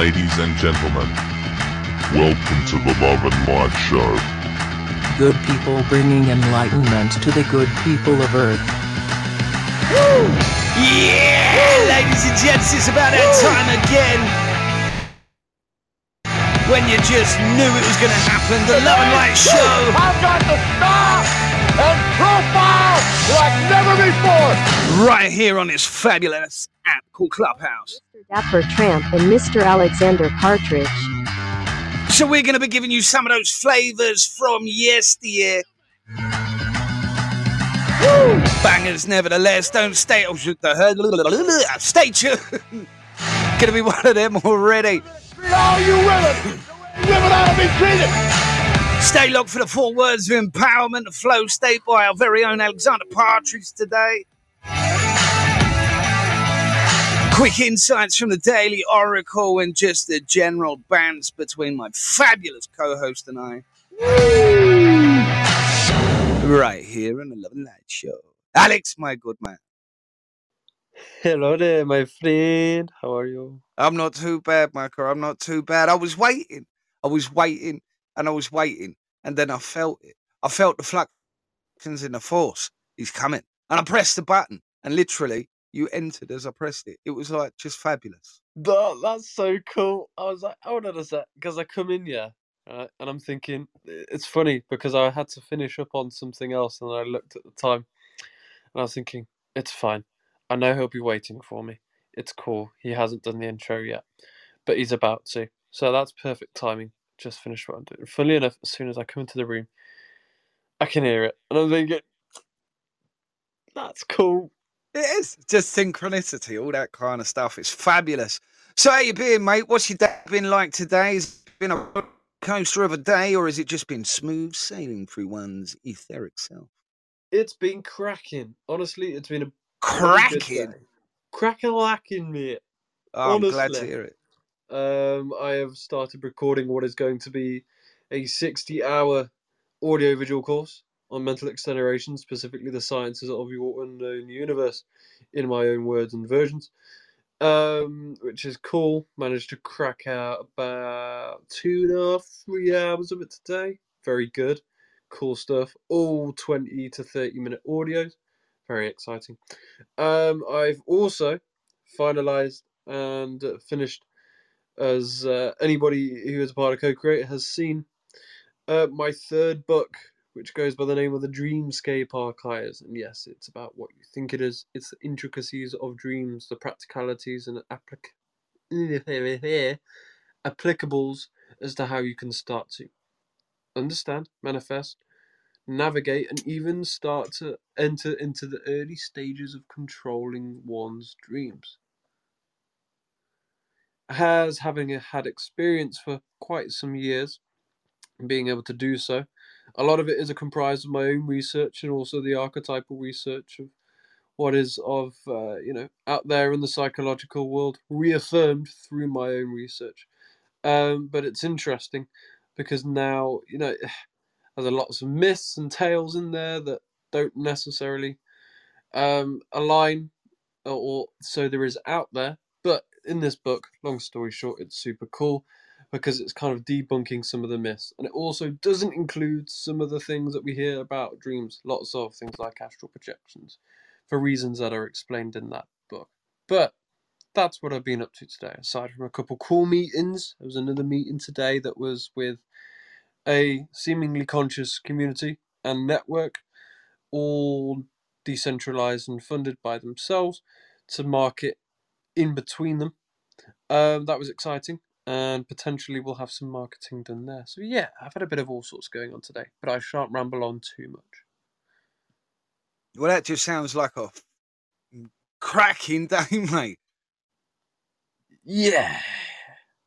Ladies and gentlemen, welcome to the Love and Light Show. Good people bringing enlightenment to the good people of Earth. Woo! Yeah, ladies and gents, it's about that time again. When you just knew it was going to happen, the Love and Light Show. I've got the star and profile like never before. Right here on this fabulous app called Clubhouse. Mr. Dapper Tramp and Mr. Alexander Partridge. So we're going to be giving you some of those flavors from yesteryear. Woo! Bangers, nevertheless. Don't stay. Oh, shoot, the- Stay tuned. Gonna be one of them already. Treat all you women. Women ought to be treated. Stay locked for the four words of empowerment, the flow state by our very own Alexander Partridge today. Quick insights from the Daily Oracle and just the general bands between my fabulous co-host and I. Right here on the Love and Light Show. Alex, my good man. Hello there, my friend. How are you? I'm not too bad, Michael. I'm not too bad. I was waiting. I was waiting and I was waiting. And then I felt it. I felt the fluctuations in the force. He's coming. And I pressed the button. And literally, you entered as I pressed it. It was like just fabulous. That, that's so cool. I was like, hold on a sec, because I come in here, right, uh, and I'm thinking it's funny because I had to finish up on something else, and I looked at the time, and I was thinking it's fine. I know he'll be waiting for me. It's cool. He hasn't done the intro yet, but he's about to. So that's perfect timing. Just finished what I'm doing. Funnily enough, as soon as I come into the room, I can hear it, and I'm thinking, that's cool. It is just synchronicity, all that kind of stuff. It's fabulous. So, how you been, mate? What's your day been like today? Has it been a coaster of a day, or has it just been smooth sailing through one's etheric self? It's been cracking. Honestly, it's been a Cracking. Crack-a-lacking, mate. Oh, I'm glad to hear it. Um, I have started recording what is going to be a 60-hour audio-visual course on mental acceleration, specifically the sciences of your unknown universe, in my own words and versions. Um, which is cool. Managed to crack out about two and a half, three hours of it today. Very good. Cool stuff. All 20 to 30 minute audios. Very exciting. Um, I've also finalized and finished, as uh, anybody who is a part of Co-Create has seen, uh, my third book, which goes by the name of the Dreamscape Archives. And yes, it's about what you think it is. It's the intricacies of dreams, the practicalities and applic- applicables as to how you can start to understand, manifest, navigate, and even start to enter into the early stages of controlling one's dreams. As having had experience for quite some years, being able to do so, a lot of it is a comprised of my own research and also the archetypal research of what is of uh, you know out there in the psychological world, reaffirmed through my own research. Um, but it's interesting because now you know there's a lots of myths and tales in there that don't necessarily um, align, or, or so there is out there. But in this book, long story short, it's super cool because it's kind of debunking some of the myths, and it also doesn't include some of the things that we hear about dreams. Lots of things like astral projections, for reasons that are explained in that book. But that's what I've been up to today. Aside from a couple cool meetings, there was another meeting today that was with a seemingly conscious community and network, all decentralized and funded by themselves to market in between them. Um, that was exciting, and potentially we'll have some marketing done there. So yeah, I've had a bit of all sorts going on today, but I shan't ramble on too much. Well, that just sounds like a cracking day, mate. Yeah,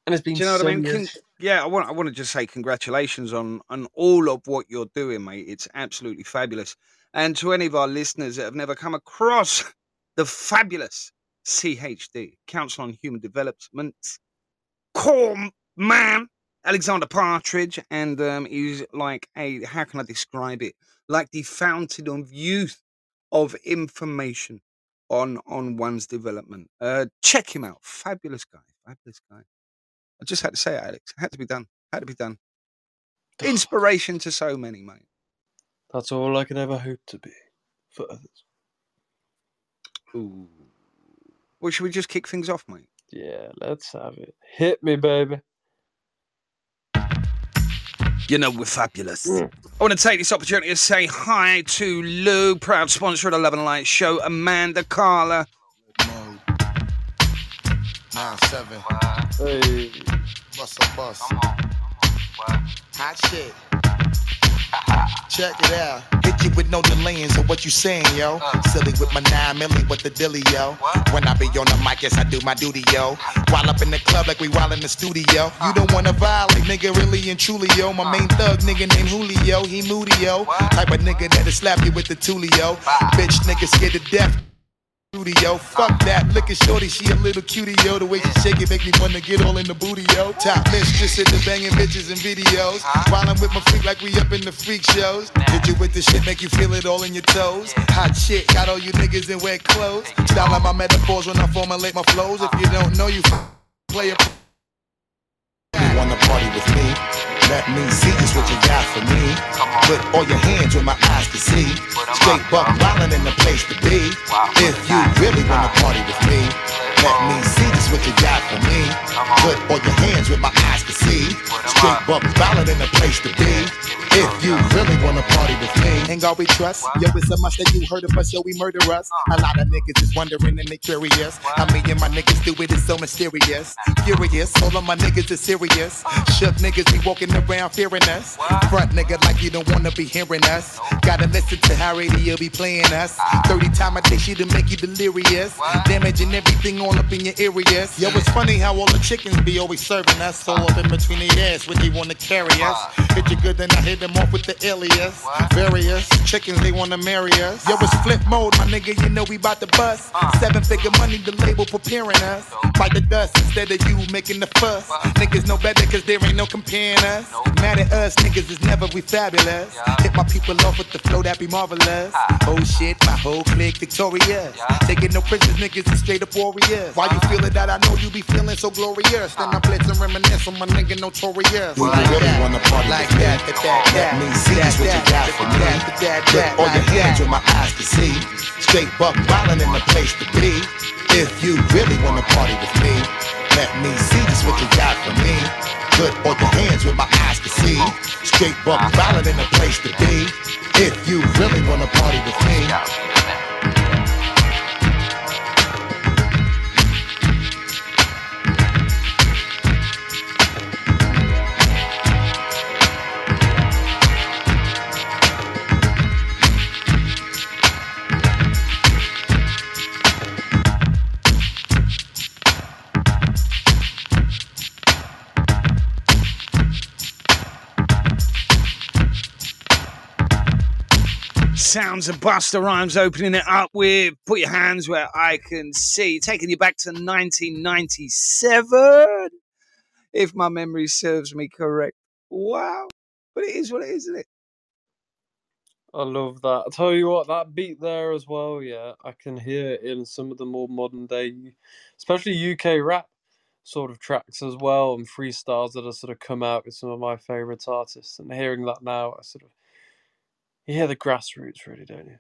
and it's been Do you know what I mean? Con- yeah, I want I want to just say congratulations on on all of what you're doing, mate. It's absolutely fabulous. And to any of our listeners that have never come across the fabulous CHD Council on Human Development's core man, Alexander Partridge, and um, he's like a how can I describe it? Like the fountain of youth of information on on one's development. Uh, check him out, fabulous guy, fabulous guy. I just had to say it, Alex. It had to be done. Had to be done. Inspiration to so many, mate. That's all I can ever hope to be for others. Ooh. Well, should we just kick things off, mate? Yeah, let's have it. Hit me, baby. You know we're fabulous. Mm. I want to take this opportunity to say hi to Lou, proud sponsor of the Love and Light Show, Amanda Carla. Mode. Nine seven. Hey. Bust a bust. Hot shit. Check it out. Hit you with no delaying, so what you saying, yo? Silly with my nine milli, what the dilly, yo? When I be on the mic, yes, I do my duty, yo. While up in the club like we while in the studio. You don't wanna violate, nigga, really and truly, yo. My main thug, nigga named Julio, he moody, yo. Type of nigga that'll slap you with the tulio. Bitch, nigga scared to death. Studio, fuck that. Look at Shorty, she a little cutie, yo. The way she shake it make me wanna get all in the booty, yo. Top mistress in the banging bitches and videos. While I'm with my freak like we up in the freak shows. Hit you with the shit, make you feel it all in your toes. Hot shit, got all you niggas in wet clothes. Style like my metaphors when I formulate my flows. If you don't know, you play a. You wanna party with me? Let me see just what you got for me. Put all your hands where my eyes can see. Straight buck wildin' in the place to be. If you really wanna party with me, let me see just what you got for me. Put all your hands where my eyes can see. Straight buck wildin' in the place to be. If you really wanna party with me, ain't all we trust. Yo, it's a must that you heard of us, yo, we murder us. A lot of niggas is wondering and they curious. How me and my niggas do it, is so mysterious. Furious, all of my niggas is serious. Shook niggas be walking around fearing us. Front nigga like you don't wanna be hearing us. Gotta listen to how radio be playing us. 30 time a day shit to make you delirious. Damaging everything all up in your areas. Yo, it's funny how all the chickens be always serving us. All up in between the ass when they wanna carry us. Hit you good, then I hit them off with the alias. Various chickens, they wanna marry us. Yo, it's flip mode, my nigga, you know we bout to bust. Seven figure money, the label preparing us. Bite the dust instead of you making the fuss. Niggas know better cause there ain't no comparing us. Mad at us, niggas is never we fabulous. Hit my people off with the flow that be marvelous. Oh shit, my whole clique victorious. Taking no prisoners, niggas is straight up warriors. Why you ah. feeling that? I know you be feeling so glorious. Then I blitz and reminisce on my nigga notorious. Do you really wanna party like with that, that, that, Let that, me see that, what you that, got that, for me. that, that, that, all your like hands that. my eyes can see. Straight buck wildin' in the place to be. If you really wanna party with me, let me see just what you got for me. Put all your hands with my eyes to see. Straight buck wildin' in the place to be. If you really wanna party with me. Sounds of Busta Rhymes opening it up with Put Your Hands Where I Can See, taking you back to 1997, if my memory serves me correct. Wow. But it is what it is, isn't it? I love that. I tell you what, that beat there as well, yeah, I can hear it in some of the more modern day, especially UK rap sort of tracks as well, and freestyles that have sort of come out with some of my favourite artists. And hearing that now, I sort of you hear the grassroots, really, don't you?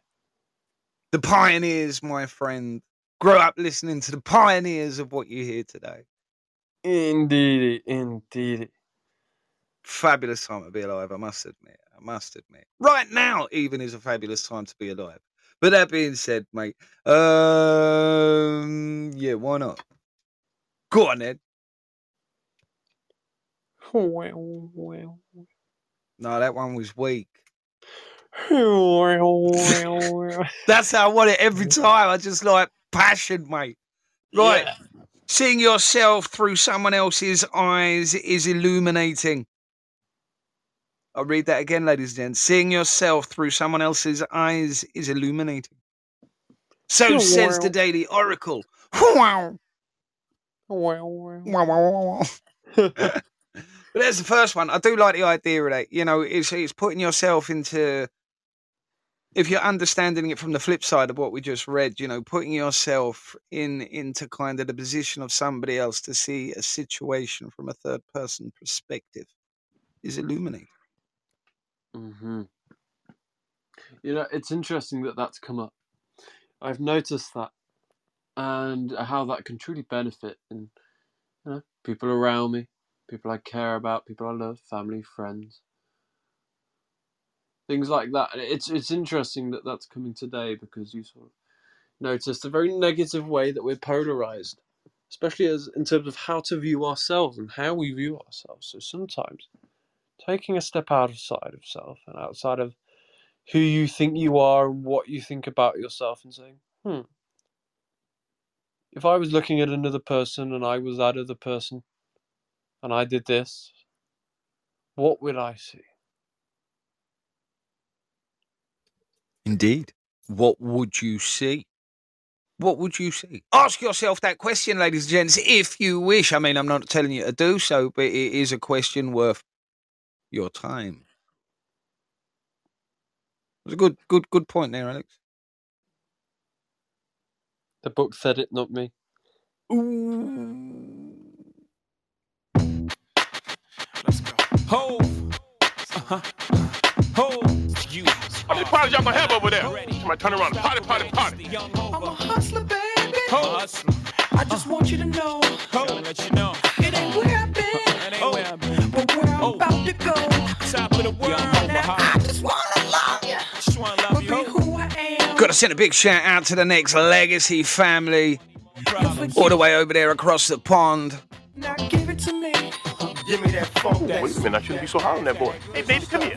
The pioneers, my friend. Grow up listening to the pioneers of what you hear today. Indeed, indeed. Fabulous time to be alive, I must admit. I must admit. Right now, even is a fabulous time to be alive. But that being said, mate, um, yeah, why not? Go on, Ed. Well, well, No, that one was weak. That's how I want it every time. I just like passion, mate. Right. Yeah. Seeing yourself through someone else's eyes is illuminating. I'll read that again, ladies and gents. Seeing yourself through someone else's eyes is illuminating. So says the Daily Oracle. Wow. Wow, wow, wow, wow. but there's the first one. I do like the idea of that. You know, it's it's putting yourself into if you're understanding it from the flip side of what we just read, you know, putting yourself in into kind of the position of somebody else to see a situation from a third person perspective is illuminating. hmm You know, it's interesting that that's come up. I've noticed that, and how that can truly benefit in you know people around me, people I care about, people I love, family, friends, things like that. And It's it's interesting that that's coming today because you sort of notice the very negative way that we're polarized, especially as in terms of how to view ourselves and how we view ourselves. So sometimes taking a step outside of self and outside of who you think you are and what you think about yourself and saying, hmm, if I was looking at another person and I was that other person and I did this, what would I see? Indeed. What would you see? What would you see? Ask yourself that question, ladies and gents, if you wish. I mean, I'm not telling you to do so, but it is a question worth your time. It's a good, good, good point there, Alex. The book said it, not me. Ooh. Let's go. Ho. Uh-huh. Ho. You. How many parties y'all gonna have over there? Somebody turn around. Party, party, party. I'm a hustler, baby. Ho. I just want you to know. Ho. let you know. It ain't where I've been. It ain't where I've been. But where I'm oh. about to go. Top of the world. Now, I just wanna love you. Just wanna love you. Be who I am. Got to send a big shout out to the Nexx Legacy family, all the way over there across the pond. Now give it to me. That funk, that Wait a minute, I shouldn't be so hard on that boy. Hey, baby, come here.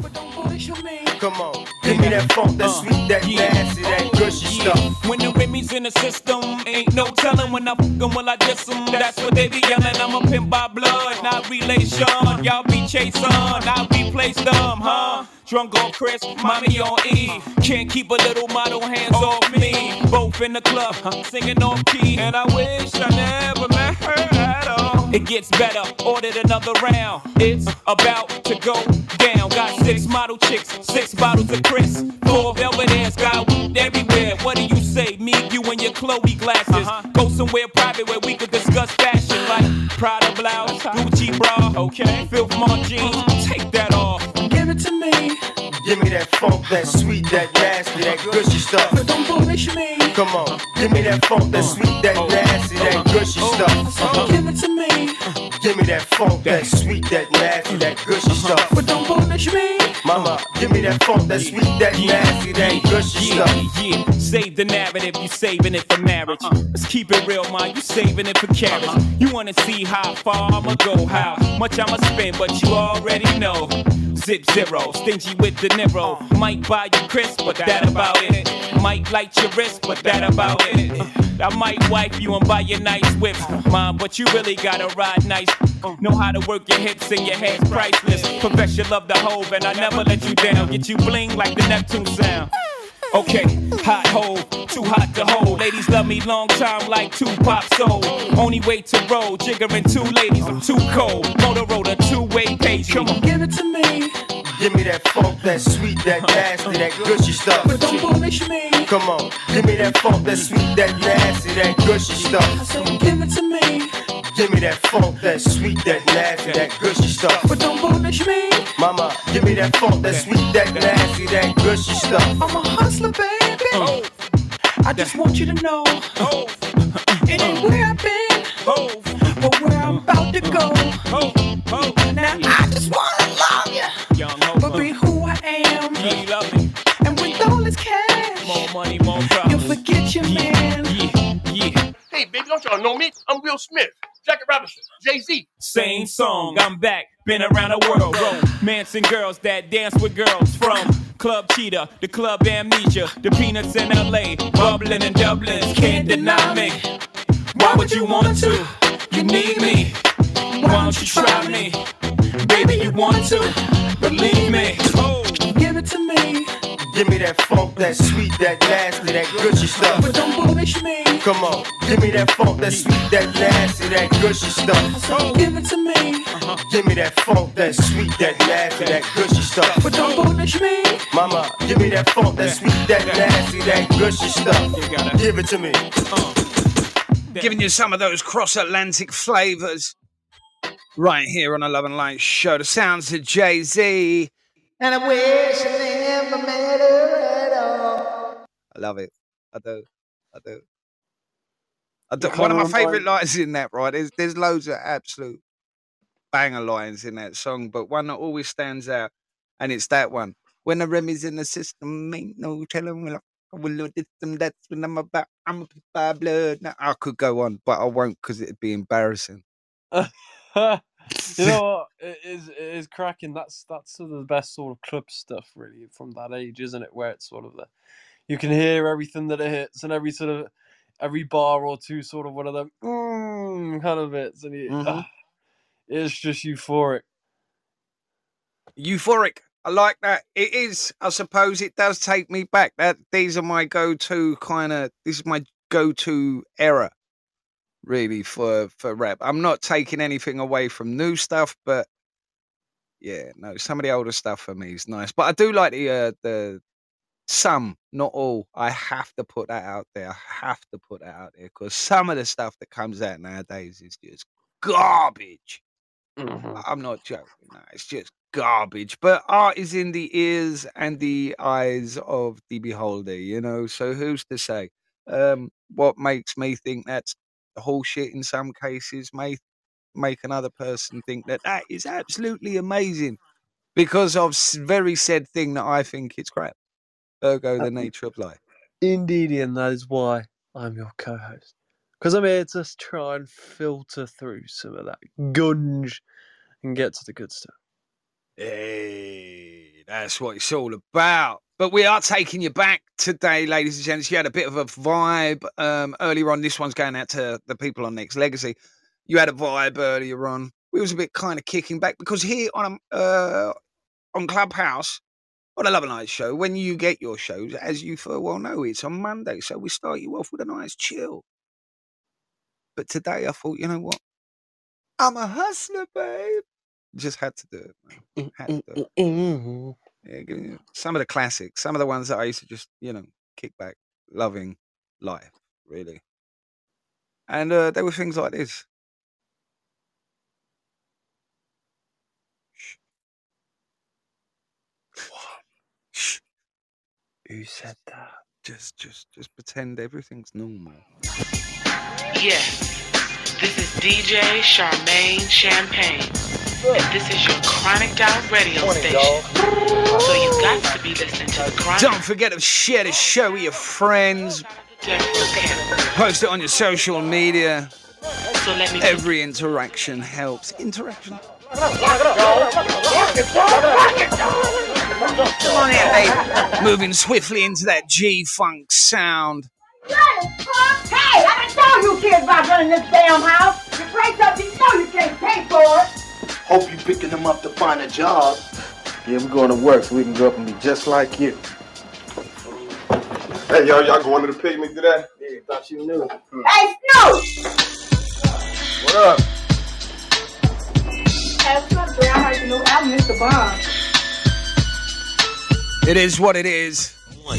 Come on, give me that funk, that sweet, that nasty, that oh, gushy stuff. When the Remy's in the system, ain't no telling when I fuck 'em, will I diss 'em? That's what they be yelling. I'm a pimp by blood, not relation. Y'all be chasing, I replace them, huh? Drunk on Cris, mommy on E. Can't keep a little model hands off me. Both in the club, singing on key. And I wish I never met her at all. It gets better, ordered another round. It's about to go down. Got six model chicks, six bottles of Cris. Four velvet ass, got weed everywhere. What do you say? Me, you, and your Chloe glasses. Uh-huh. Go somewhere private where we could discuss fashion like Prada blouse, uh-huh. Gucci bra. Okay. Filth jeans, take that off. Give it to me. Give me that funk, that sweet, that nasty, that gushy stuff. But don't punish me. Come on, give me that funk, that sweet, that nasty, that gushy stuff. Uh-huh. Give it to me. Give me that funk, that sweet, that nasty, that gushy uh-huh. stuff. But don't punish me. Mama, give me that funk, that sweet, that nasty, that gushy yeah, stuff. yeah. Save the narrative, you saving it for marriage. Uh-huh. Let's keep it real, man. You saving it for carriage. Uh-huh. You wanna see how far I'ma go, how much I'ma spend, but you already know. Zip zero, stingy with the Niro. Uh-huh. Might buy you crisp, but that about it. Might light your wrist, but that about it. I might wipe you and buy you nice whips, mom, but you really gotta ride nice. Know how to work your hips and your head's priceless. Profess your love the hove, and I never let you down. Get you bling like the Neptune sound. Okay, hot hole, too hot to hold. Ladies love me long time like two Tupac soul. Only way to roll, jiggering two ladies, I'm too cold. Motorola, two-way page, come on. Give it to me. Give me that funk, that sweet, that nasty, that gushy stuff. But don't punish me. Come on, give me that funk, that sweet, that nasty, that gushy stuff. So give it to me. Give me that funk, that sweet, that nasty, that gushy stuff. But don't punish me. Mama, give me that funk, that sweet, that nasty, that gushy stuff. I'm a hustler, baby. Oh. I just want you to know. Oh. It ain't where I've been, Oh. but where I'm about to go. Oh. Oh. Now I just wanna You'll man. Yeah, yeah. Hey, baby, don't y'all know me? I'm Will Smith, Jackie Robinson, Jay Z. Same song, I'm back, been around the world. Romancing girls that dance with girls from Club Cheetah, the Club Amnesia, the Peanuts in LA, bubbling in Dublin, can't deny me. Why would you want to? You need me. Why don't you try me? Baby, you want to? Believe me. Oh, give it to me. Give me that funk, that sweet, that nasty, that gushy stuff. But don't punish me. Come on, give me that funk, that sweet, that nasty, that gushy stuff. So give it to me. Uh-huh. Give me that funk, that sweet, that nasty, that gushy stuff. But don't punish me. Mama, give me that funk, that sweet, that nasty, that gushy stuff. Give it to me. Uh-huh. Giving you some of those cross Atlantic flavors right here on a Love and Light show. The sounds of Jay Z. And I wish I never met her at all. I love it. I do. I do. I do. One of my favourite lines in that, right? There's, there's loads of absolute banger lines in that song, but one that always stands out, and it's that one. When the Remy's in the system, ain't no telling when I will load this and that's when I'm about. I'm a by blood. Now, I could go on, but I won't because it'd be embarrassing. you know what? It is it is cracking. That's that's sort of the best sort of club stuff, really, from that age, isn't it? Where it's sort of the you can hear everything that it hits and every sort of every bar or two, sort of one of them mm, kind of bits, and you, Mhm. ah, it's just euphoric. euphoric. I like that. It is. I suppose it does take me back. That these are my go-to kind of. This is my go-to era, really for for rap. I'm not taking anything away from new stuff, but yeah, no, some of the older stuff for me is nice. But I do like the uh, the some, not all. I have to put that out there. I have to put that out there because some of the stuff that comes out nowadays is just garbage. I'm not joking. No, it's just garbage. But art is in the ears and the eyes of the beholder, you know. So who's to say? Um, what makes me think that's bullshit in some cases may make another person think that that is absolutely amazing because of very said thing that I think it's crap. Ergo, the nature of life. Indeed, and that is why I'm your co-host. Because I'm here to try and filter through some of that gunge and get to the good stuff. Hey, that's what it's all about. But we are taking you back today, ladies and gents. You had a bit of a vibe um, earlier on. This one's going out to the people on Nexx Legacy. You had a vibe earlier on. We was a bit kind of kicking back because here on uh, on Clubhouse on a Love and Light show, when you get your shows, as you full well know, it's on Monday, so we start you off with a nice chill. But today, I thought, you know what? I'm a hustler, babe. Just had to do it. Man. Had to do it. Yeah, some of the classics, some of the ones that I used to just, you know, kick back, loving life, really. And uh, there were things like this. Shh. Who said that? Just, just, just pretend everything's normal. Yeah, this is DJ Charmaine Champagne, and this is your Chronic Out radio station. So you got to be listening to the Chronic Don't forget to share the show with your friends. Post it on your social media. So let me Every interaction helps. Interaction. Come on in, baby. Moving swiftly into that G Funk sound. Hey, I didn't know you kids about running this damn house. You play something you know you can't pay for it. Hope you picking them up to find a job. Yeah, we're going to work so we can grow up and be just like you. Hey, y'all, y'all going to the picnic today? Yeah, thought you knew. Hey, Snoop! What up? Hey, what's up, Dre? I heard you know I missed the bomb. It is what it is. One,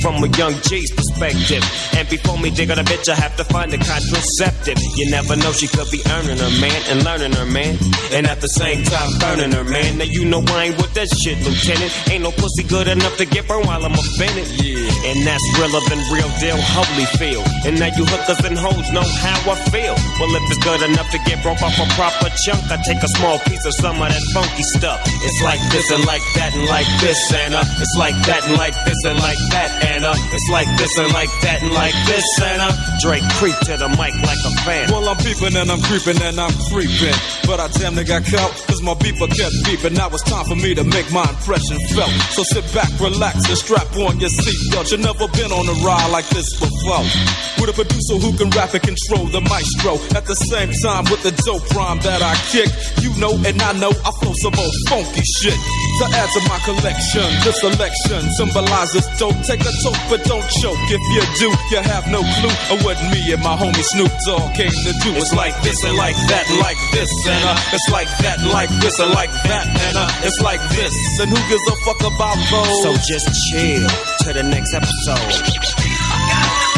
From a young G's perspective. And before me dig on a bitch, I have to find a contraceptive. You never know, she could be earning her man and learning her man. And at the same time, burning her man. Now you know I ain't with that shit, Lieutenant. Ain't no pussy good enough to get burned while I'm offended. Yeah. And that's realer than real deal Holyfield. And now you hookers and hoes know how I feel. Well, if it's good enough to get broke off a proper chunk, I take a small piece of some of that funky stuff. It's like this and like that and like this, Anna. It's like that and like this and like that, It's like this and like that and like this, Anna. Dre creep to the mic like a fan. Well, I'm peeping and I'm creeping and I'm creeping. But I damn near got caught, cause my beeper kept beeping. Now it's time for me to make my impression felt. So sit back, relax, and strap on your seatbelt. You've never been on a ride like this before. With a producer who can rap and control the maestro. At the same time, with the dope rhyme that I kick. You know, and I know I flow some old funky shit. To add to my collection, this selection symbolizes dope. Take a toke, but don't choke. If you do, you have no clue of what me and my homie Snoop Dogg came to do. It's like this and like that like this and uh, it's like that like this and like that and uh, it's like this. And who gives a fuck about those? So just chill to the next episode.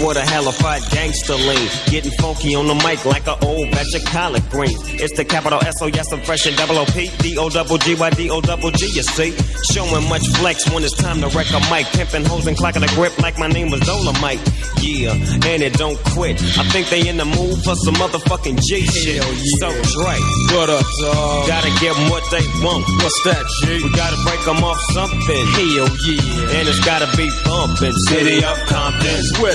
On that ass, what a halified gangster lean. Getting funky on the mic like an old batch of collard greens. It's the capital S O yes, I'm fresh and double O P D O double G Y D O double G. You see, showing much flex when it's time to wreck a mic. Pimping hoes and clocking a grip like my name was Dolomite. Yeah, and it don't quit. I think they in the mood for some motherfucking G shit. So Dre, what up, dog? Gotta give them what they want. What's that, G? We gotta break them off something. Hell yeah. And it's gotta be bumping. City of Compton. Where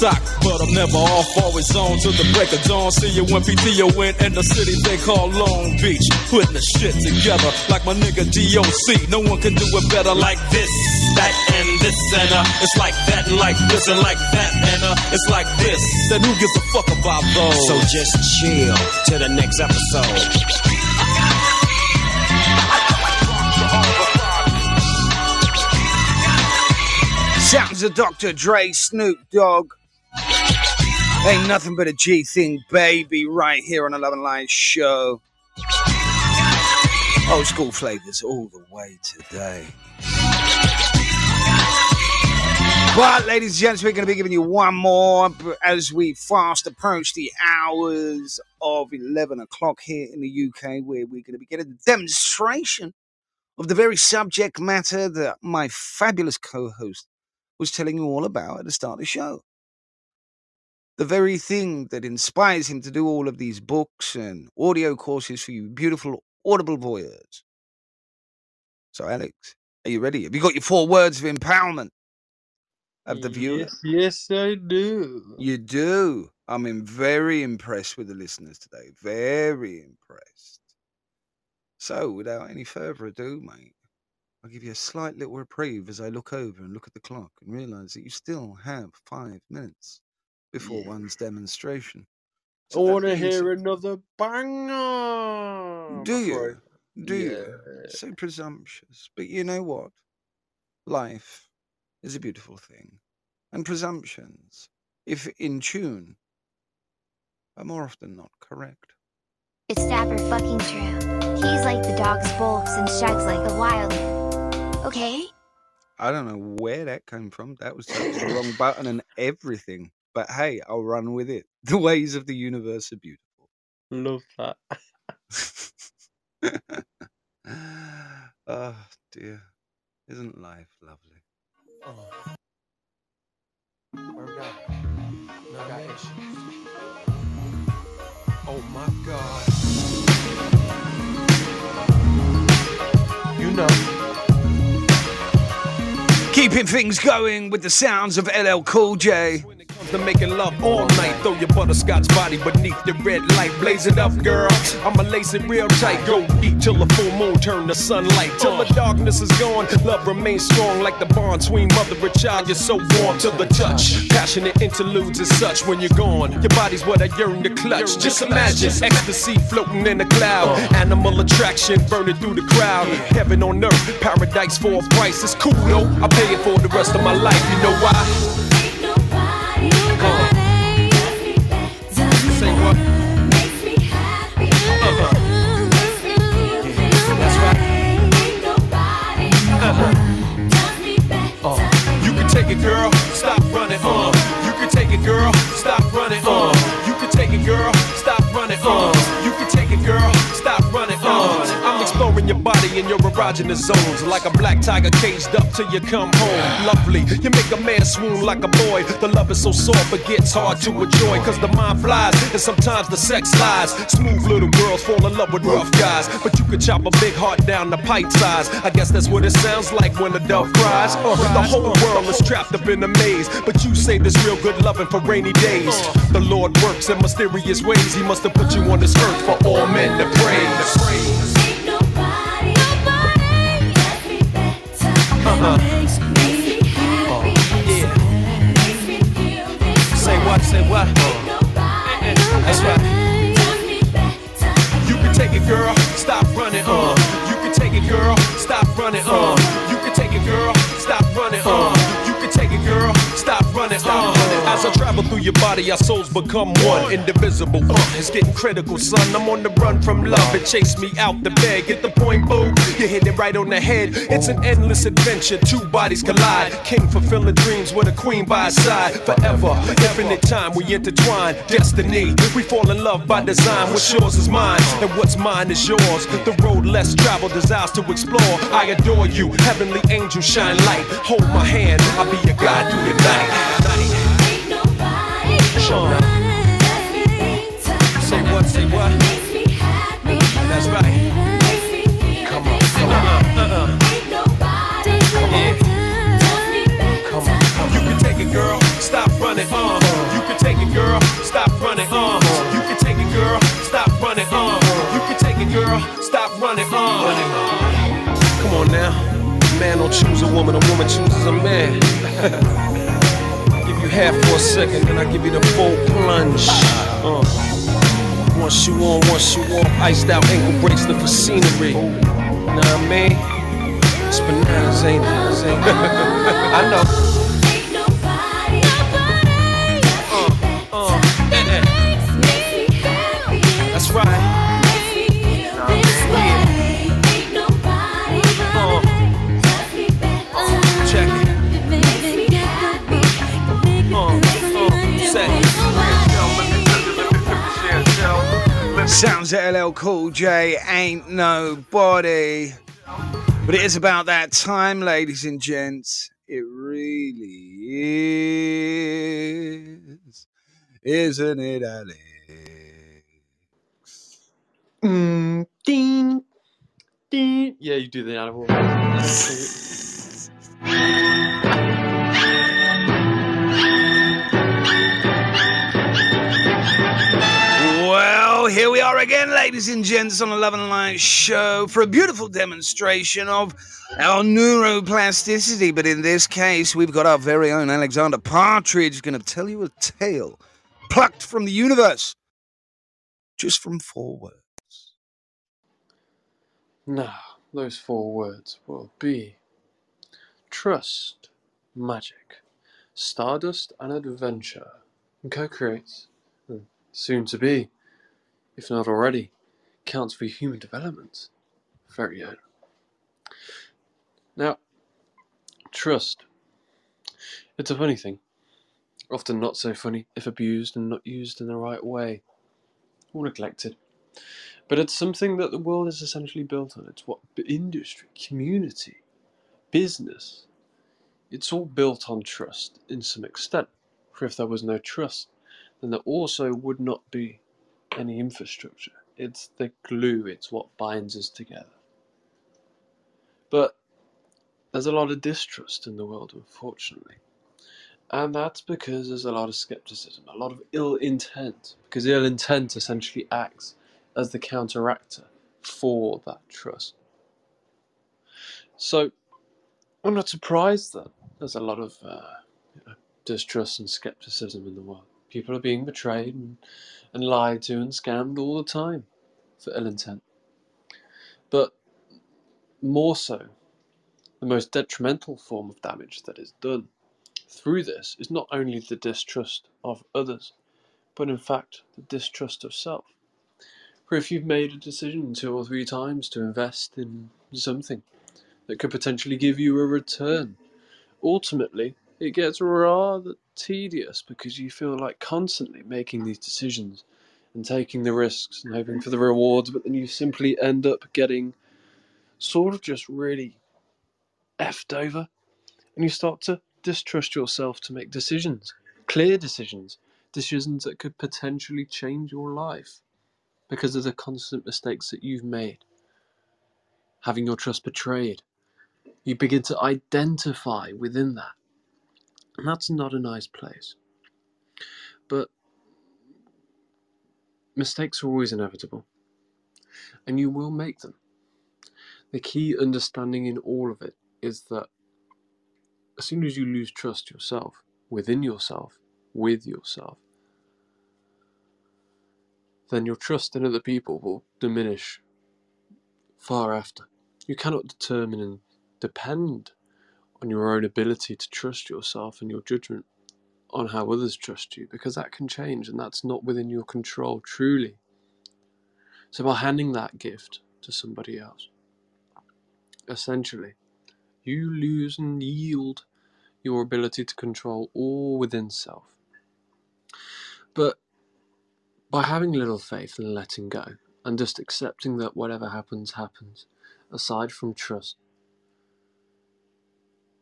talk. But I'm never off, always on till the break of dawn. See you when PTO in in the city they call Long Beach. Putting the shit together like my nigga DOC. No one can do it better like this, that, and this, and uh. It's like that, and like this, and like that, and uh. It's like this. Then who gives a fuck about those? So just chill to the next episode. Sounds of Dr. Dre, Snoop Dogg. Ain't nothing but a G thing, baby, right here on the Love and Light Show. Old school flavors all the way today. But, ladies and gents, we're going to be giving you one more as we fast approach the hours of 11 o'clock here in the UK, where we're going to be getting a demonstration of the very subject matter that my fabulous co host was telling you all about at the start of the show. The very thing that inspires him to do all of these books and audio courses for you beautiful audible voyeurs. So, Alex, are you ready? Have you got your four words of empowerment of the viewer? Yes, yes, I do. You do. I'm in very impressed with the listeners today. Very impressed. So, without any further ado, mate, I'll give you a slight little reprieve as I look over and look at the clock and realize that you still have five minutes before Yeah. one's demonstration. I So that want to means- hear another banger. Do you? before Do you? So presumptuous. But you know what? Life is a beautiful thing. And presumptions, if in tune, are more often not correct. It's Dapper fucking true. He's like the dog's bolts and shags like a wild man. Okay? I don't know where that came from. That was the wrong button and everything. But hey, I'll run with it. The ways of the universe are beautiful. Love that. oh dear. Isn't life lovely? Oh my god. You know. Keeping things going with the sounds of LL Cool J. to making love all night. Throw your butterscotch body beneath the red light. Blaze it up, girl. I'ma lace it real tight. Go deep till the full moon turn to sunlight. Till the darkness is gone, love remains strong like the bond between mother and child. You're so warm to the touch. Passionate interludes and such when you're gone. Your body's what I yearn to clutch. Just imagine ecstasy floating in the cloud. Animal attraction burning through the crowd. Heaven on earth, paradise for a price. It's cool though. I pay it for the rest of my life. You know why? Uh. You can take it, girl. Stop running. Uh. You can take it, girl. Stop running. Uh. You can take it, girl. Stop running. Uh. You can take it, girl. Stop running. Uh. Exploring your body in your erogenous zones like a black tiger caged up till you come home. Lovely, you make a man swoon like a boy. The love is so soft, it gets hard to enjoy. Cause the mind flies and sometimes the sex lies. Smooth little girls fall in love with rough guys. But you could chop a big heart down to pipe size. I guess that's what it sounds like when a dove cries. Uh, the whole world is trapped up in a maze. But you say there's real good loving for rainy days. The Lord works in mysterious ways. He must have put you on this earth for all men to praise. Say what? Say what? That's right. You can take it, girl. Stop running. Uh. You can take it, girl. Stop running. Uh. You travel through your body, our souls become one, indivisible. Uh. It's getting critical, son. I'm on the run from love. It chased me out the bed. Get the point, boo. You hit it right on the head. It's an endless adventure. Two bodies collide. King fulfilling dreams with a queen by his side. Forever, infinite time. We intertwine. Destiny. We fall in love by design. What's yours is mine, and what's mine is yours. The road less traveled, desires to explore. I adore you. Heavenly angel, shine light. Hold my hand. I'll be your guide through the night. Sean. Say what? Say what? That's right. Come on, come on. Uh-uh. Come on, come on. You can take it, girl. Stop running. Uh. You can take it, girl. Stop running. Uh. You can take it, girl. Stop running. Uh. You can take it, girl. Stop running. Uh. Come on now. A man don't choose a woman, a woman chooses a man. you half for a second, then I give you the full plunge. Uh. One shoe on, one shoe on, iced out ankle bracelet for scenery. Know what I mean? It's bananas. Ain't it? I know. Sounds at LL Cool J, ain't nobody. But it is about that time, ladies and gents. It really is. Isn't it, Alex? Mm, ding, ding. Yeah, you do the animal. Well, here we are again, ladies and gents, on the Love and Light show for a beautiful demonstration of our neuroplasticity. But in this case, we've got our very own Alexander Partridge going to tell you a tale plucked from the universe just from four words. Now, those four words will be trust, magic, stardust, and adventure. Co creates, and hmm, soon to be, if not already, counts for human development. Very good. Now, trust. It's a funny thing. Often not so funny if abused and not used in the right way, or neglected. But it's something that the world is essentially built on. It's what industry, community, business, it's all built on trust in some extent. For if there was no trust, then there also would not be any infrastructure. It's the glue, it's what binds us together. But there's a lot of distrust in the world, unfortunately. And that's because there's a lot of skepticism, a lot of ill intent, because ill intent essentially acts as the counteractor for that trust. So I'm not surprised that there's a lot of uh, you know, distrust and skepticism in the world. People are being betrayed and, and lied to and scammed all the time for ill intent. But more so, the most detrimental form of damage that is done through this is not only the distrust of others, but in fact the distrust of self. For if you've made a decision two or three times to invest in something that could potentially give you a return, ultimately it gets rather tedious because you feel like constantly making these decisions and taking the risks and hoping for the rewards, but then you simply end up getting sort of just really effed over and you start to distrust yourself to make decisions, clear decisions, decisions that could potentially change your life because of the constant mistakes that you've made. Having your trust betrayed, you begin to identify within that. And that's not a nice place. But mistakes are always inevitable, and you will make them. The key understanding in all of it is that as soon as you lose trust yourself, within yourself, with yourself, then your trust in other people will diminish far after. You cannot determine and depend on your own ability to trust yourself and your judgment on how others trust you because that can change and that's not within your control truly. So, by handing that gift to somebody else, essentially, you lose and yield your ability to control all within self. But by having little faith and letting go, and just accepting that whatever happens, happens, aside from trust,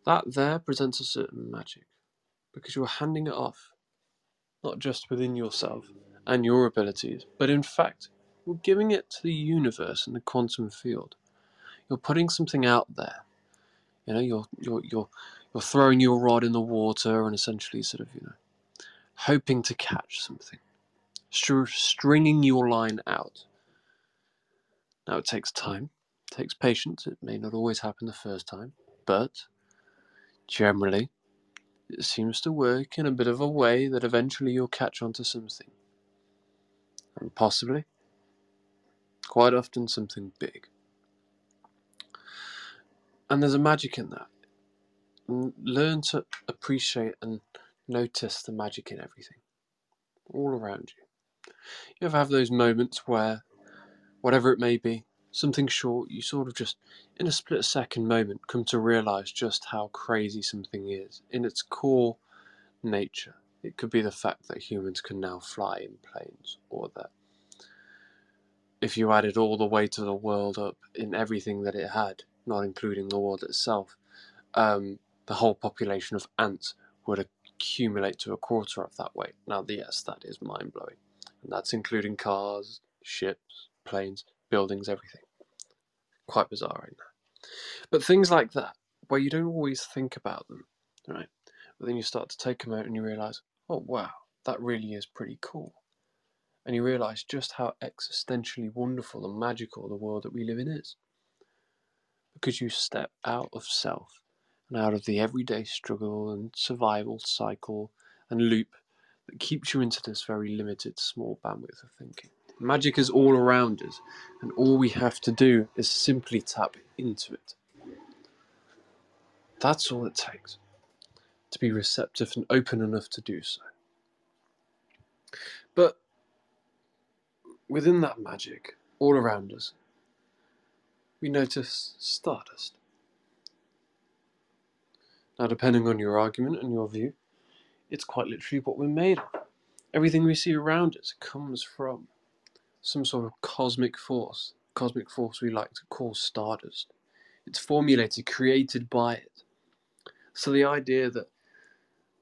that there presents a certain magic because you're handing it off, not just within yourself and your abilities, but in fact, you're giving it to the universe and the quantum field. You're putting something out there. You know, you're you're you're you're throwing your rod in the water and essentially sort of you know hoping to catch something, Str- stringing your line out. Now it takes time, it takes patience. It may not always happen the first time, but generally, it seems to work in a bit of a way that eventually you'll catch on to something. And possibly, quite often, something big. And there's a magic in that. Learn to appreciate and notice the magic in everything, all around you. You ever have those moments where, whatever it may be, something short, you sort of just, in a split second moment, come to realize just how crazy something is in its core nature. It could be the fact that humans can now fly in planes, or that if you added all the weight of the world up in everything that it had, not including the world itself, um, the whole population of ants would accumulate to a quarter of that weight. Now, yes, that is mind blowing. And that's including cars, ships, planes, buildings, everything. Quite bizarre right now. But things like that, where you don't always think about them, right? But then you start to take them out and you realize, oh wow, that really is pretty cool. And you realize just how existentially wonderful and magical the world that we live in is. Because you step out of self and out of the everyday struggle and survival cycle and loop that keeps you into this very limited, small bandwidth of thinking. Magic is all around us, and all we have to do is simply tap into it. That's all it takes to be receptive and open enough to do so. But within that magic, all around us, we notice stardust. Now, depending on your argument and your view, it's quite literally what we're made of. Everything we see around us comes from some sort of cosmic force, cosmic force we like to call stardust. It's formulated, created by it. So the idea that,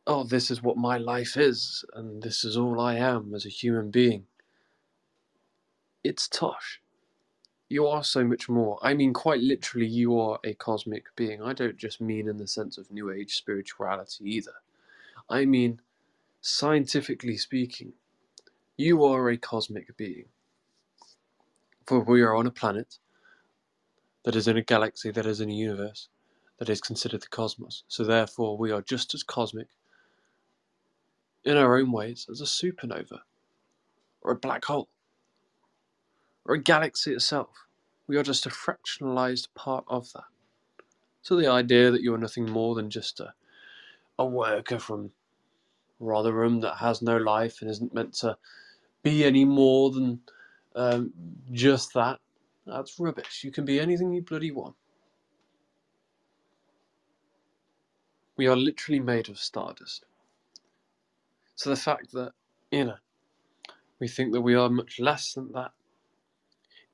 oh, this is what my life is, and this is all I am as a human being, it's tosh. You are so much more. I mean, quite literally, you are a cosmic being. I don't just mean in the sense of New Age spirituality either. I mean, scientifically speaking, you are a cosmic being. For we are on a planet that is in a galaxy, that is in a universe, that is considered the cosmos. So therefore, we are just as cosmic in our own ways as a supernova, or a black hole, or a galaxy itself. We are just a fractionalized part of that. So the idea that you are nothing more than just a, a worker from Rotherham that has no life and isn't meant to be any more than um, just that, that's rubbish. You can be anything you bloody want. We are literally made of stardust. So the fact that, you know, we think that we are much less than that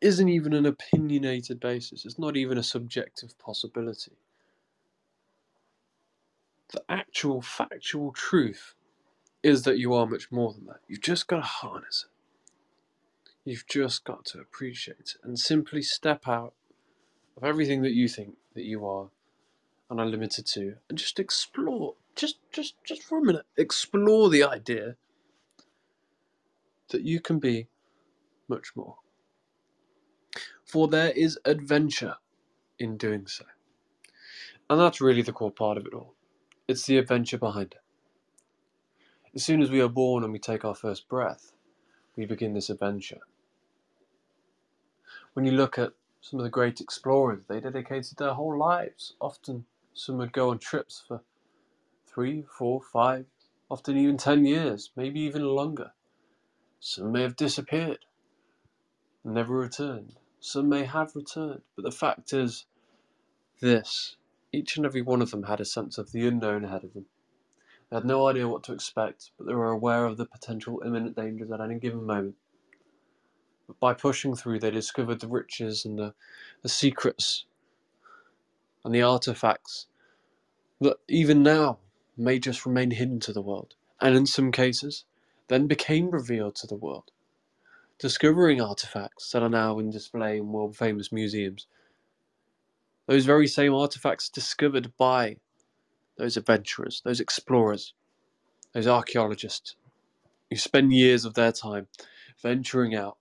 isn't even an opinionated basis. It's not even a subjective possibility. The actual factual truth is that you are much more than that. You've just got to harness it. You've just got to appreciate and simply step out of everything that you think that you are and are limited to and just explore just just just for a minute explore the idea that you can be much more. For there is adventure in doing so. And that's really the core part of it all. It's the adventure behind it. As soon as we are born and we take our first breath we begin this adventure when you look at some of the great explorers they dedicated their whole lives often some would go on trips for three, four, five, often even ten years, maybe even longer. Some may have disappeared and never returned. Some may have returned. But the fact is this each and every one of them had a sense of the unknown ahead of them. They had no idea what to expect, but they were aware of the potential imminent dangers at any given moment. By pushing through, they discovered the riches and the, the secrets and the artifacts that even now may just remain hidden to the world, and in some cases, then became revealed to the world. Discovering artifacts that are now in display in world famous museums. Those very same artifacts discovered by those adventurers, those explorers, those archaeologists who spend years of their time venturing out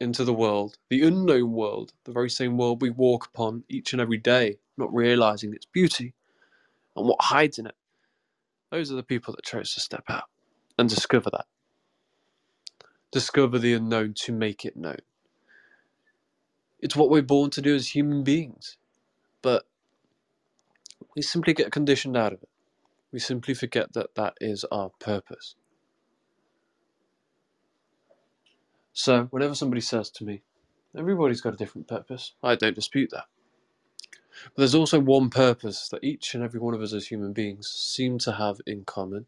into the world, the unknown world, the very same world we walk upon each and every day, not realizing its beauty and what hides in it. Those are the people that chose to step out and discover that. Discover the unknown to make it known. It's what we're born to do as human beings, but we simply get conditioned out of it. We simply forget that that is our purpose. So, whenever somebody says to me, everybody's got a different purpose, I don't dispute that. But there's also one purpose that each and every one of us as human beings seem to have in common,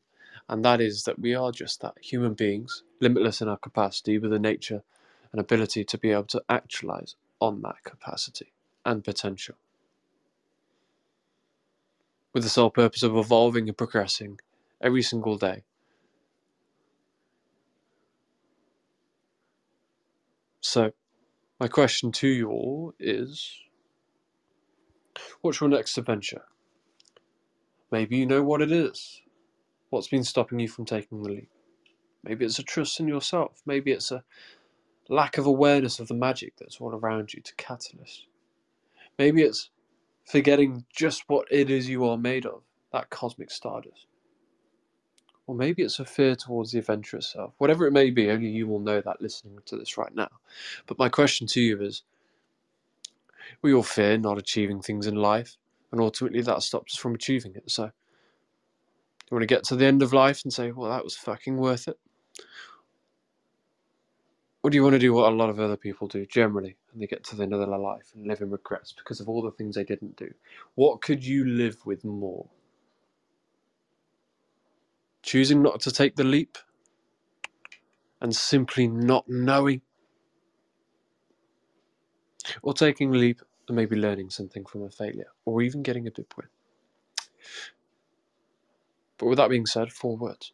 and that is that we are just that human beings, limitless in our capacity, with a nature and ability to be able to actualize on that capacity and potential. With the sole purpose of evolving and progressing every single day. So, my question to you all is What's your next adventure? Maybe you know what it is. What's been stopping you from taking the leap? Maybe it's a trust in yourself. Maybe it's a lack of awareness of the magic that's all around you to catalyst. Maybe it's forgetting just what it is you are made of, that cosmic stardust. Or maybe it's a fear towards the adventure itself. Whatever it may be, only you will know that listening to this right now. But my question to you is we all fear not achieving things in life, and ultimately that stops us from achieving it. So, you want to get to the end of life and say, well, that was fucking worth it? Or do you want to do what a lot of other people do generally, and they get to the end of their life and live in regrets because of all the things they didn't do? What could you live with more? Choosing not to take the leap and simply not knowing or taking a leap and maybe learning something from a failure, or even getting a big win. But with that being said, four words.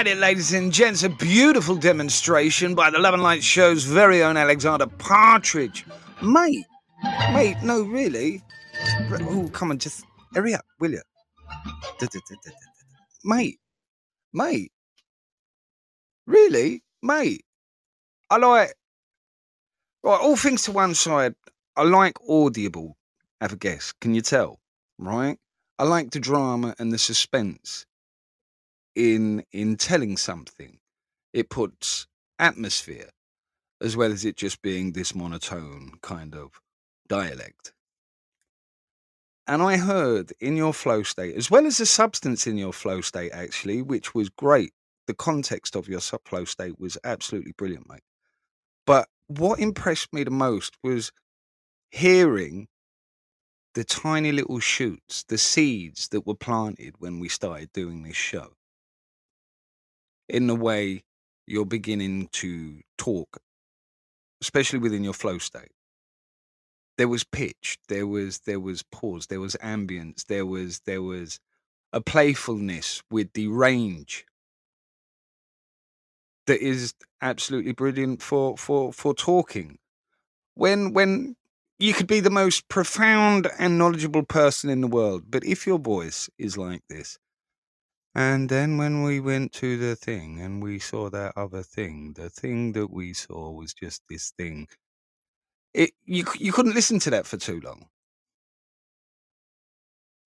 Had it, ladies and gents. A beautiful demonstration by the Love and Light Show's very own Alexander Partridge. Mate, mate, no, really. Oh, come on, just hurry up, will you? Mate, mate, really, mate. I like. Right, all things to one side. I like Audible. Have a guess. Can you tell? Right. I like the drama and the suspense in in telling something. It puts atmosphere as well as it just being this monotone kind of dialect. And I heard in your flow state, as well as the substance in your flow state, actually, which was great. The context of your flow state was absolutely brilliant, mate. But what impressed me the most was hearing the tiny little shoots, the seeds that were planted when we started doing this show. In the way you're beginning to talk, especially within your flow state. There was pitch, there was there was pause, there was ambience, there was there was a playfulness with the range that is absolutely brilliant for for for talking. When when you could be the most profound and knowledgeable person in the world, but if your voice is like this, and then when we went to the thing and we saw that other thing, the thing that we saw was just this thing. It you you couldn't listen to that for too long.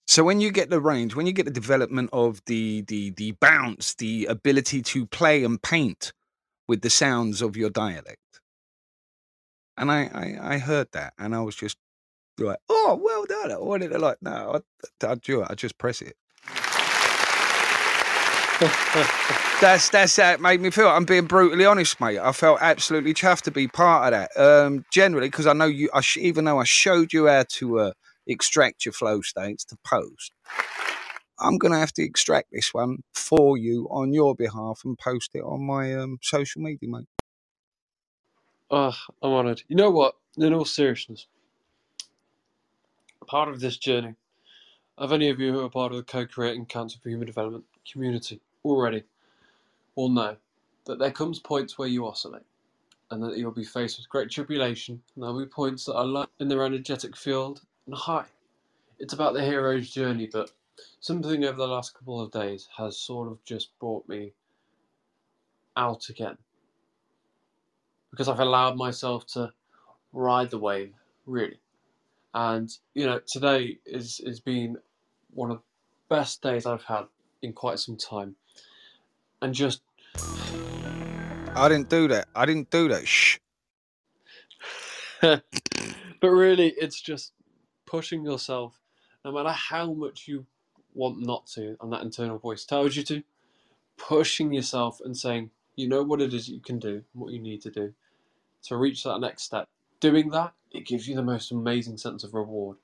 So when you get the range, when you get the development of the the the bounce, the ability to play and paint with the sounds of your dialect, and I I, I heard that, and I was just like, oh, well done. I wanted to like, no, I, I do it. I just press it. that's that's it made me feel. I'm being brutally honest, mate. I felt absolutely chuffed to be part of that. Um, generally, because I know you. I sh- even though I showed you how to uh, extract your flow states to post, I'm gonna have to extract this one for you on your behalf and post it on my um, social media, mate. Oh, I'm honoured. You know what? In all seriousness, part of this journey, of any of you who are part of the co-creating Council for Human Development community already, will know that there comes points where you oscillate, and that you'll be faced with great tribulation. And there'll be points that are low in their energetic field and high. It's about the hero's journey, but something over the last couple of days has sort of just brought me out again because I've allowed myself to ride the wave, really. And you know, today is is been one of the best days I've had in quite some time, and just I didn't do that. I didn't do that. Shh. but really, it's just pushing yourself, no matter how much you want not to, and that internal voice tells you to, pushing yourself and saying, you know what it is you can do, what you need to do to reach that next step. Doing that, it gives you the most amazing sense of reward.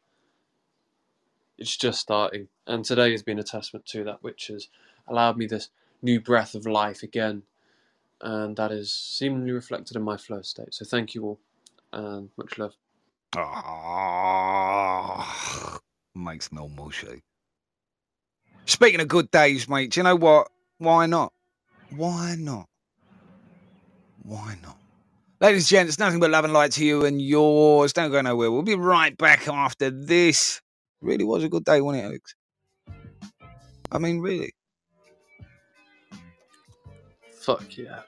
It's just starting, and today has been a testament to that, which has allowed me this new breath of life again, and that is seemingly reflected in my flow state. So thank you all, and much love. Ah, makes no shake. Speaking of good days, mate, do you know what? Why not? Why not? Why not? Ladies and gents, nothing but love and light to you and yours. Don't go nowhere. We'll be right back after this. Really was a good day, wasn't it, Alex? I mean, really. Fuck yeah.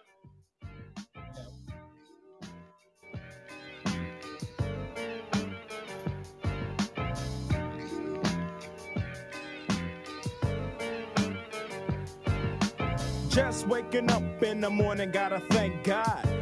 Just waking up in the morning, gotta thank God.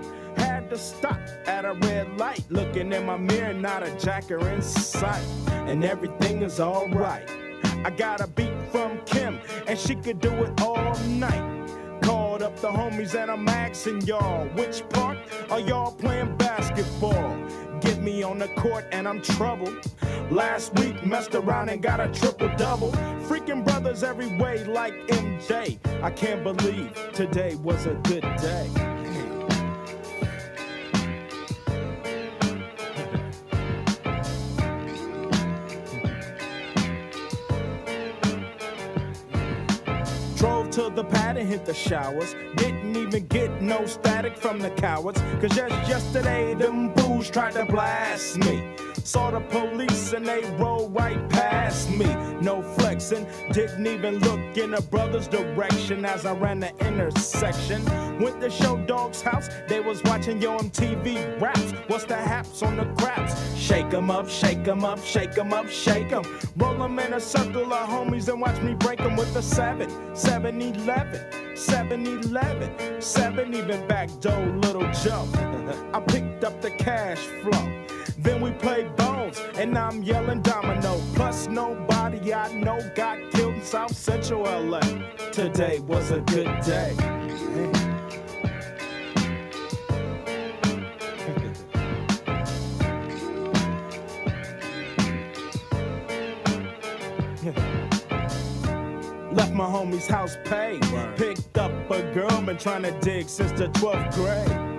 To stop at a red light, looking in my mirror, not a jacker in sight. And everything is alright. I got a beat from Kim, and she could do it all night. called up the homies and I'm asking y'all, which part are y'all playing basketball? Get me on the court and I'm troubled. Last week messed around and got a triple double. Freaking brothers every way like MJ. I can't believe today was a good day. To the pad and hit the showers. Didn't even get no static from the cowards. Cause just yesterday, them fools tried to blast me. Saw the police and they rolled right past me. No flexing, didn't even look in a brother's direction as I ran the intersection. Went to Short Dog's house, they was watching Yo MTV raps. What's the haps on the craps? Shake 'em up, shake 'em up, shake 'em up, shake 'em. Roll 'em in a circle of homies and watch me break 'em with a 7, 7 11, 7 11, 7 even back door, little jump. I picked up the cash flow. Then we play bones, and I'm yelling domino. Plus, nobody I know got killed in South Central LA. Today was a good day. Left my homie's house paid. Picked up a girl, been trying to dig since the 12th grade.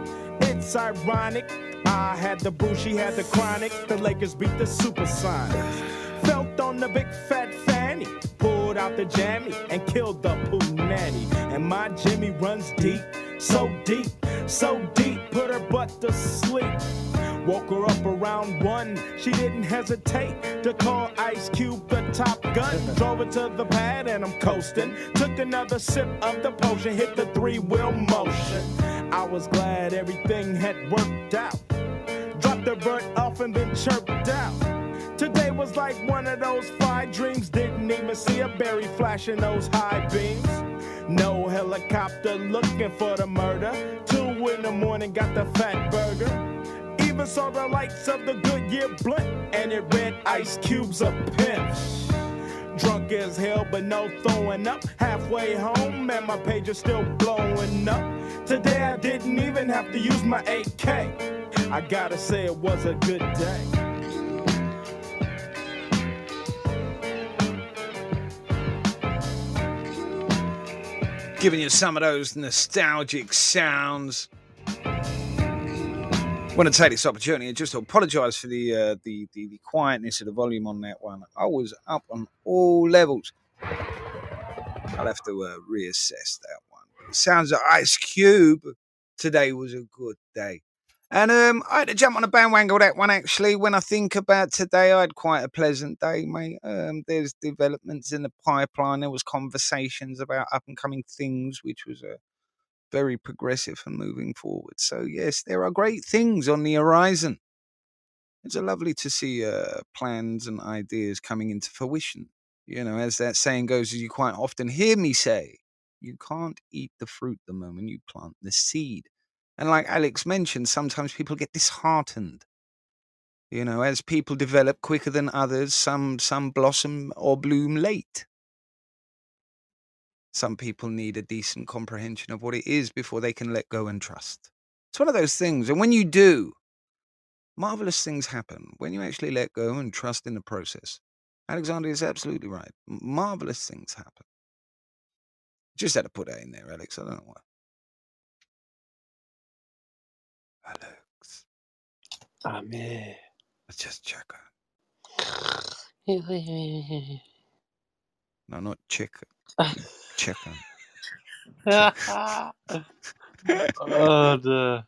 It's ironic. I had the boo, she had the chronic. The Lakers beat the Supersonics. Felt on the big fat fanny. Pulled out the jammy and killed the poo nanny. And my Jimmy runs deep, so deep, so deep. Put her butt to sleep. Woke her up around one. She didn't hesitate to call Ice Cube the top gun. Drove her to the pad and I'm coasting. Took another sip of the potion, hit the three wheel motion. I was glad everything had worked out. Dropped the bird off and then chirped out. Today was like one of those five dreams. Didn't even see a berry flashing those high beams. No helicopter looking for the murder. Two in the morning, got the fat burger. Even saw the lights of the Goodyear blunt, and it read Ice Cube's a pimp. Drunk as hell, but no throwing up. Halfway home, and my page is still blowing up. Today I didn't even have to use my AK. I gotta say it was a good day. Giving you some of those nostalgic sounds. Want to take this opportunity and just apologise for the, uh, the, the the quietness of the volume on that one. I was up on all levels. I'll have to uh, reassess that one. It sounds like Ice Cube. Today was a good day. And um, I had to jump on a bandwagon that one actually. When I think about today, I had quite a pleasant day, mate. Um, there's developments in the pipeline. There was conversations about up and coming things, which was a very progressive and moving forward. So yes, there are great things on the horizon. It's lovely to see uh, plans and ideas coming into fruition. You know, as that saying goes, as you quite often hear me say, you can't eat the fruit the moment you plant the seed. And like Alex mentioned, sometimes people get disheartened. You know, as people develop quicker than others, some some blossom or bloom late. Some people need a decent comprehension of what it is before they can let go and trust. It's one of those things. And when you do, marvelous things happen. When you actually let go and trust in the process. Alexander is absolutely right. Marvelous things happen. Just had to put that in there, Alex. I don't know why. Alex. I'm here. Let's just check No, not chicken. chicken. oh, the.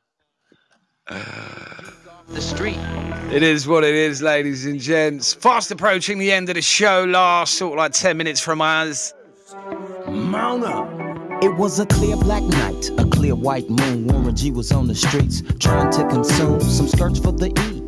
The street. It is what it is, ladies and gents. Fast approaching the end of the show. Last sort of like 10 minutes from us. Mount up. It was a clear black night, a clear white moon. Warren G was on the streets trying to consume some skirts for the E,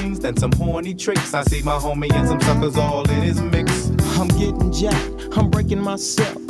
things than some horny tricks. I see my homie and some suckers all in his mix. I'm getting jacked, I'm breaking myself.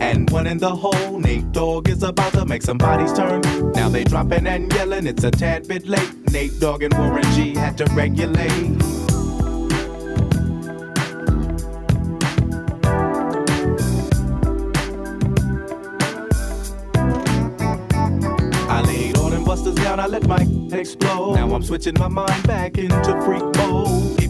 and one in the hole. Nate Dogg is about to make some bodies turn. Now they dropping and yelling, it's a tad bit late. Nate Dogg and Warren G had to regulate. I laid all them busters down, I let my explode. Now I'm switching my mind back into freak mode.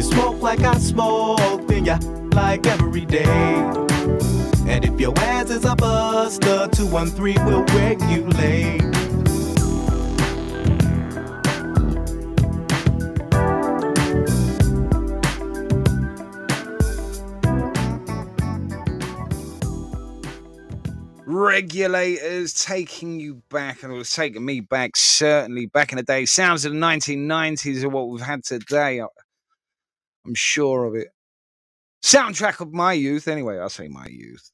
You smoke like I smoke, then you like every day. And if your ass is a buster, 213 will regulate. regulators taking you back, and it was taking me back certainly back in the day. Sounds of the 1990s are what we've had today. I'm sure of it. Soundtrack of my youth, anyway. I say my youth.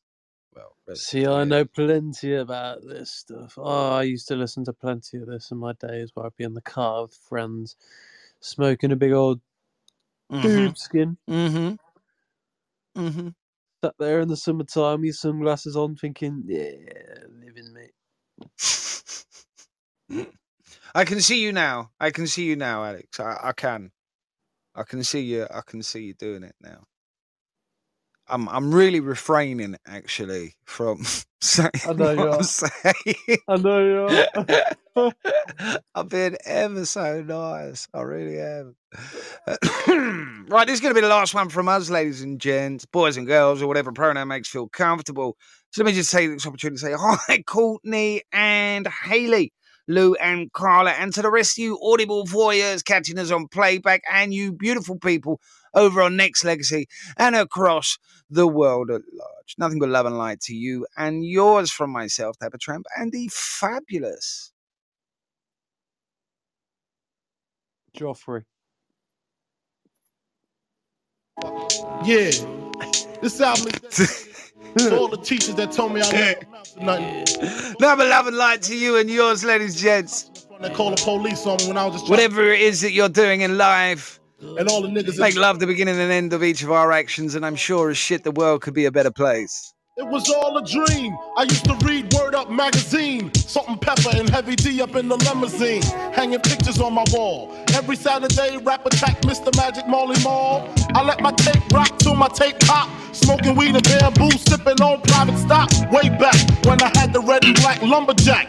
Well, See, I know plenty about this stuff. Oh, I used to listen to plenty of this in my days where I'd be in the car with friends, smoking a big old Mhm. dude skin. Mm-hmm. Mm-hmm. Sat there in the summertime, with sunglasses on, thinking, yeah, living, mate. I can see you now. I can see you now, Alex. I, I can. I can see you. I can see you doing it now. I'm I'm really refraining actually from saying I know you what I'm are. saying. I know you are. I'm being ever so nice. I really am. right, this is going to be the last one from us, ladies and gents, boys and girls, or whatever pronoun makes you feel comfortable. So let me just take this opportunity to say hi, Courtney and Haley. Lou and Carla, and to the rest of you audible voyeurs catching us on playback, and you beautiful people over on Nexx Legacy and across the world at large. Nothing but love and light to you and yours from myself, Dapper Tramp, and the fabulous. Joffrey. Yeah. This album is to all the teachers that told me I never amount to nothing. Love and love and light to you and yours, ladies and gents. They call the police on me when I was just Whatever it is that you're doing in life, and all the niggas. make love the beginning and end of each of our actions, and I'm sure as shit the world could be a better place. It was all a dream. I used to read Word Up magazine. Salt and Pepa and heavy D up in the limousine. Hanging pictures on my wall. Every Saturday, rap attack Mr. Magic Marley Marl. I let my tape rock till my tape pop. Smoking weed and bamboo, sipping on private stock. Way back when I had the red and black lumberjack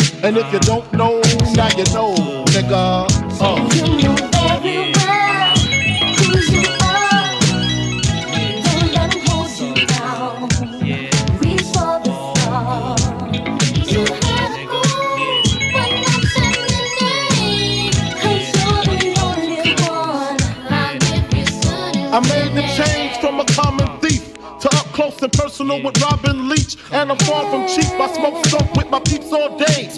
And if you don't know, now you know, nigga. Uh. You know I said the day. I made the change from a common thief to up close and personal with Robin Leach. And I'm far from cheap. I smoke skunk with my peeps all day.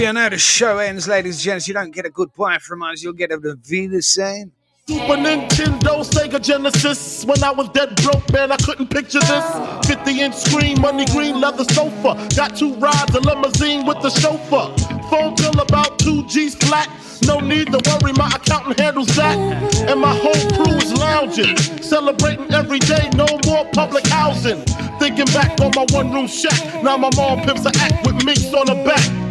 See, I know the show ends, ladies and gents. You don't get a good goodbye from us, you'll get a the same. Super Nintendo, Sega Genesis. When I was dead broke, man, I couldn't picture this. 50 inch screen, money green, leather sofa. Got two rides, a limousine with the chauffeur. Phone bill about two G's flat. No need to worry, my accountant handles that. And my whole crew is lounging, celebrating every day, no more public housing. Thinking back on my one room shack, now my mom pimps a act with minks on her back.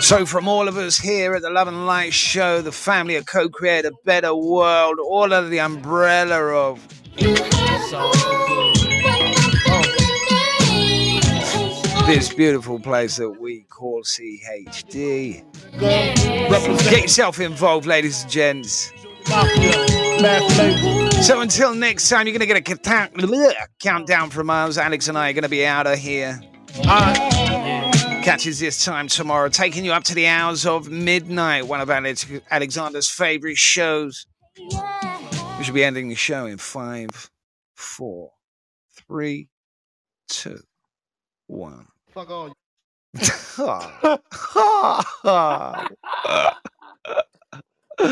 So, from all of us here at the Love and Light Show, the family of co create a better world, all under the umbrella of. This beautiful place that we call CHD. Get yourself involved, ladies and gents. So until next time, you're going to get a countdown from us. Alex and I are going to be out of here. Catches this time tomorrow, taking you up to the hours of midnight, one of Alex- Alexander's favorite shows. We should be ending the show in five, four, three, two, one. Fuck all. Ah.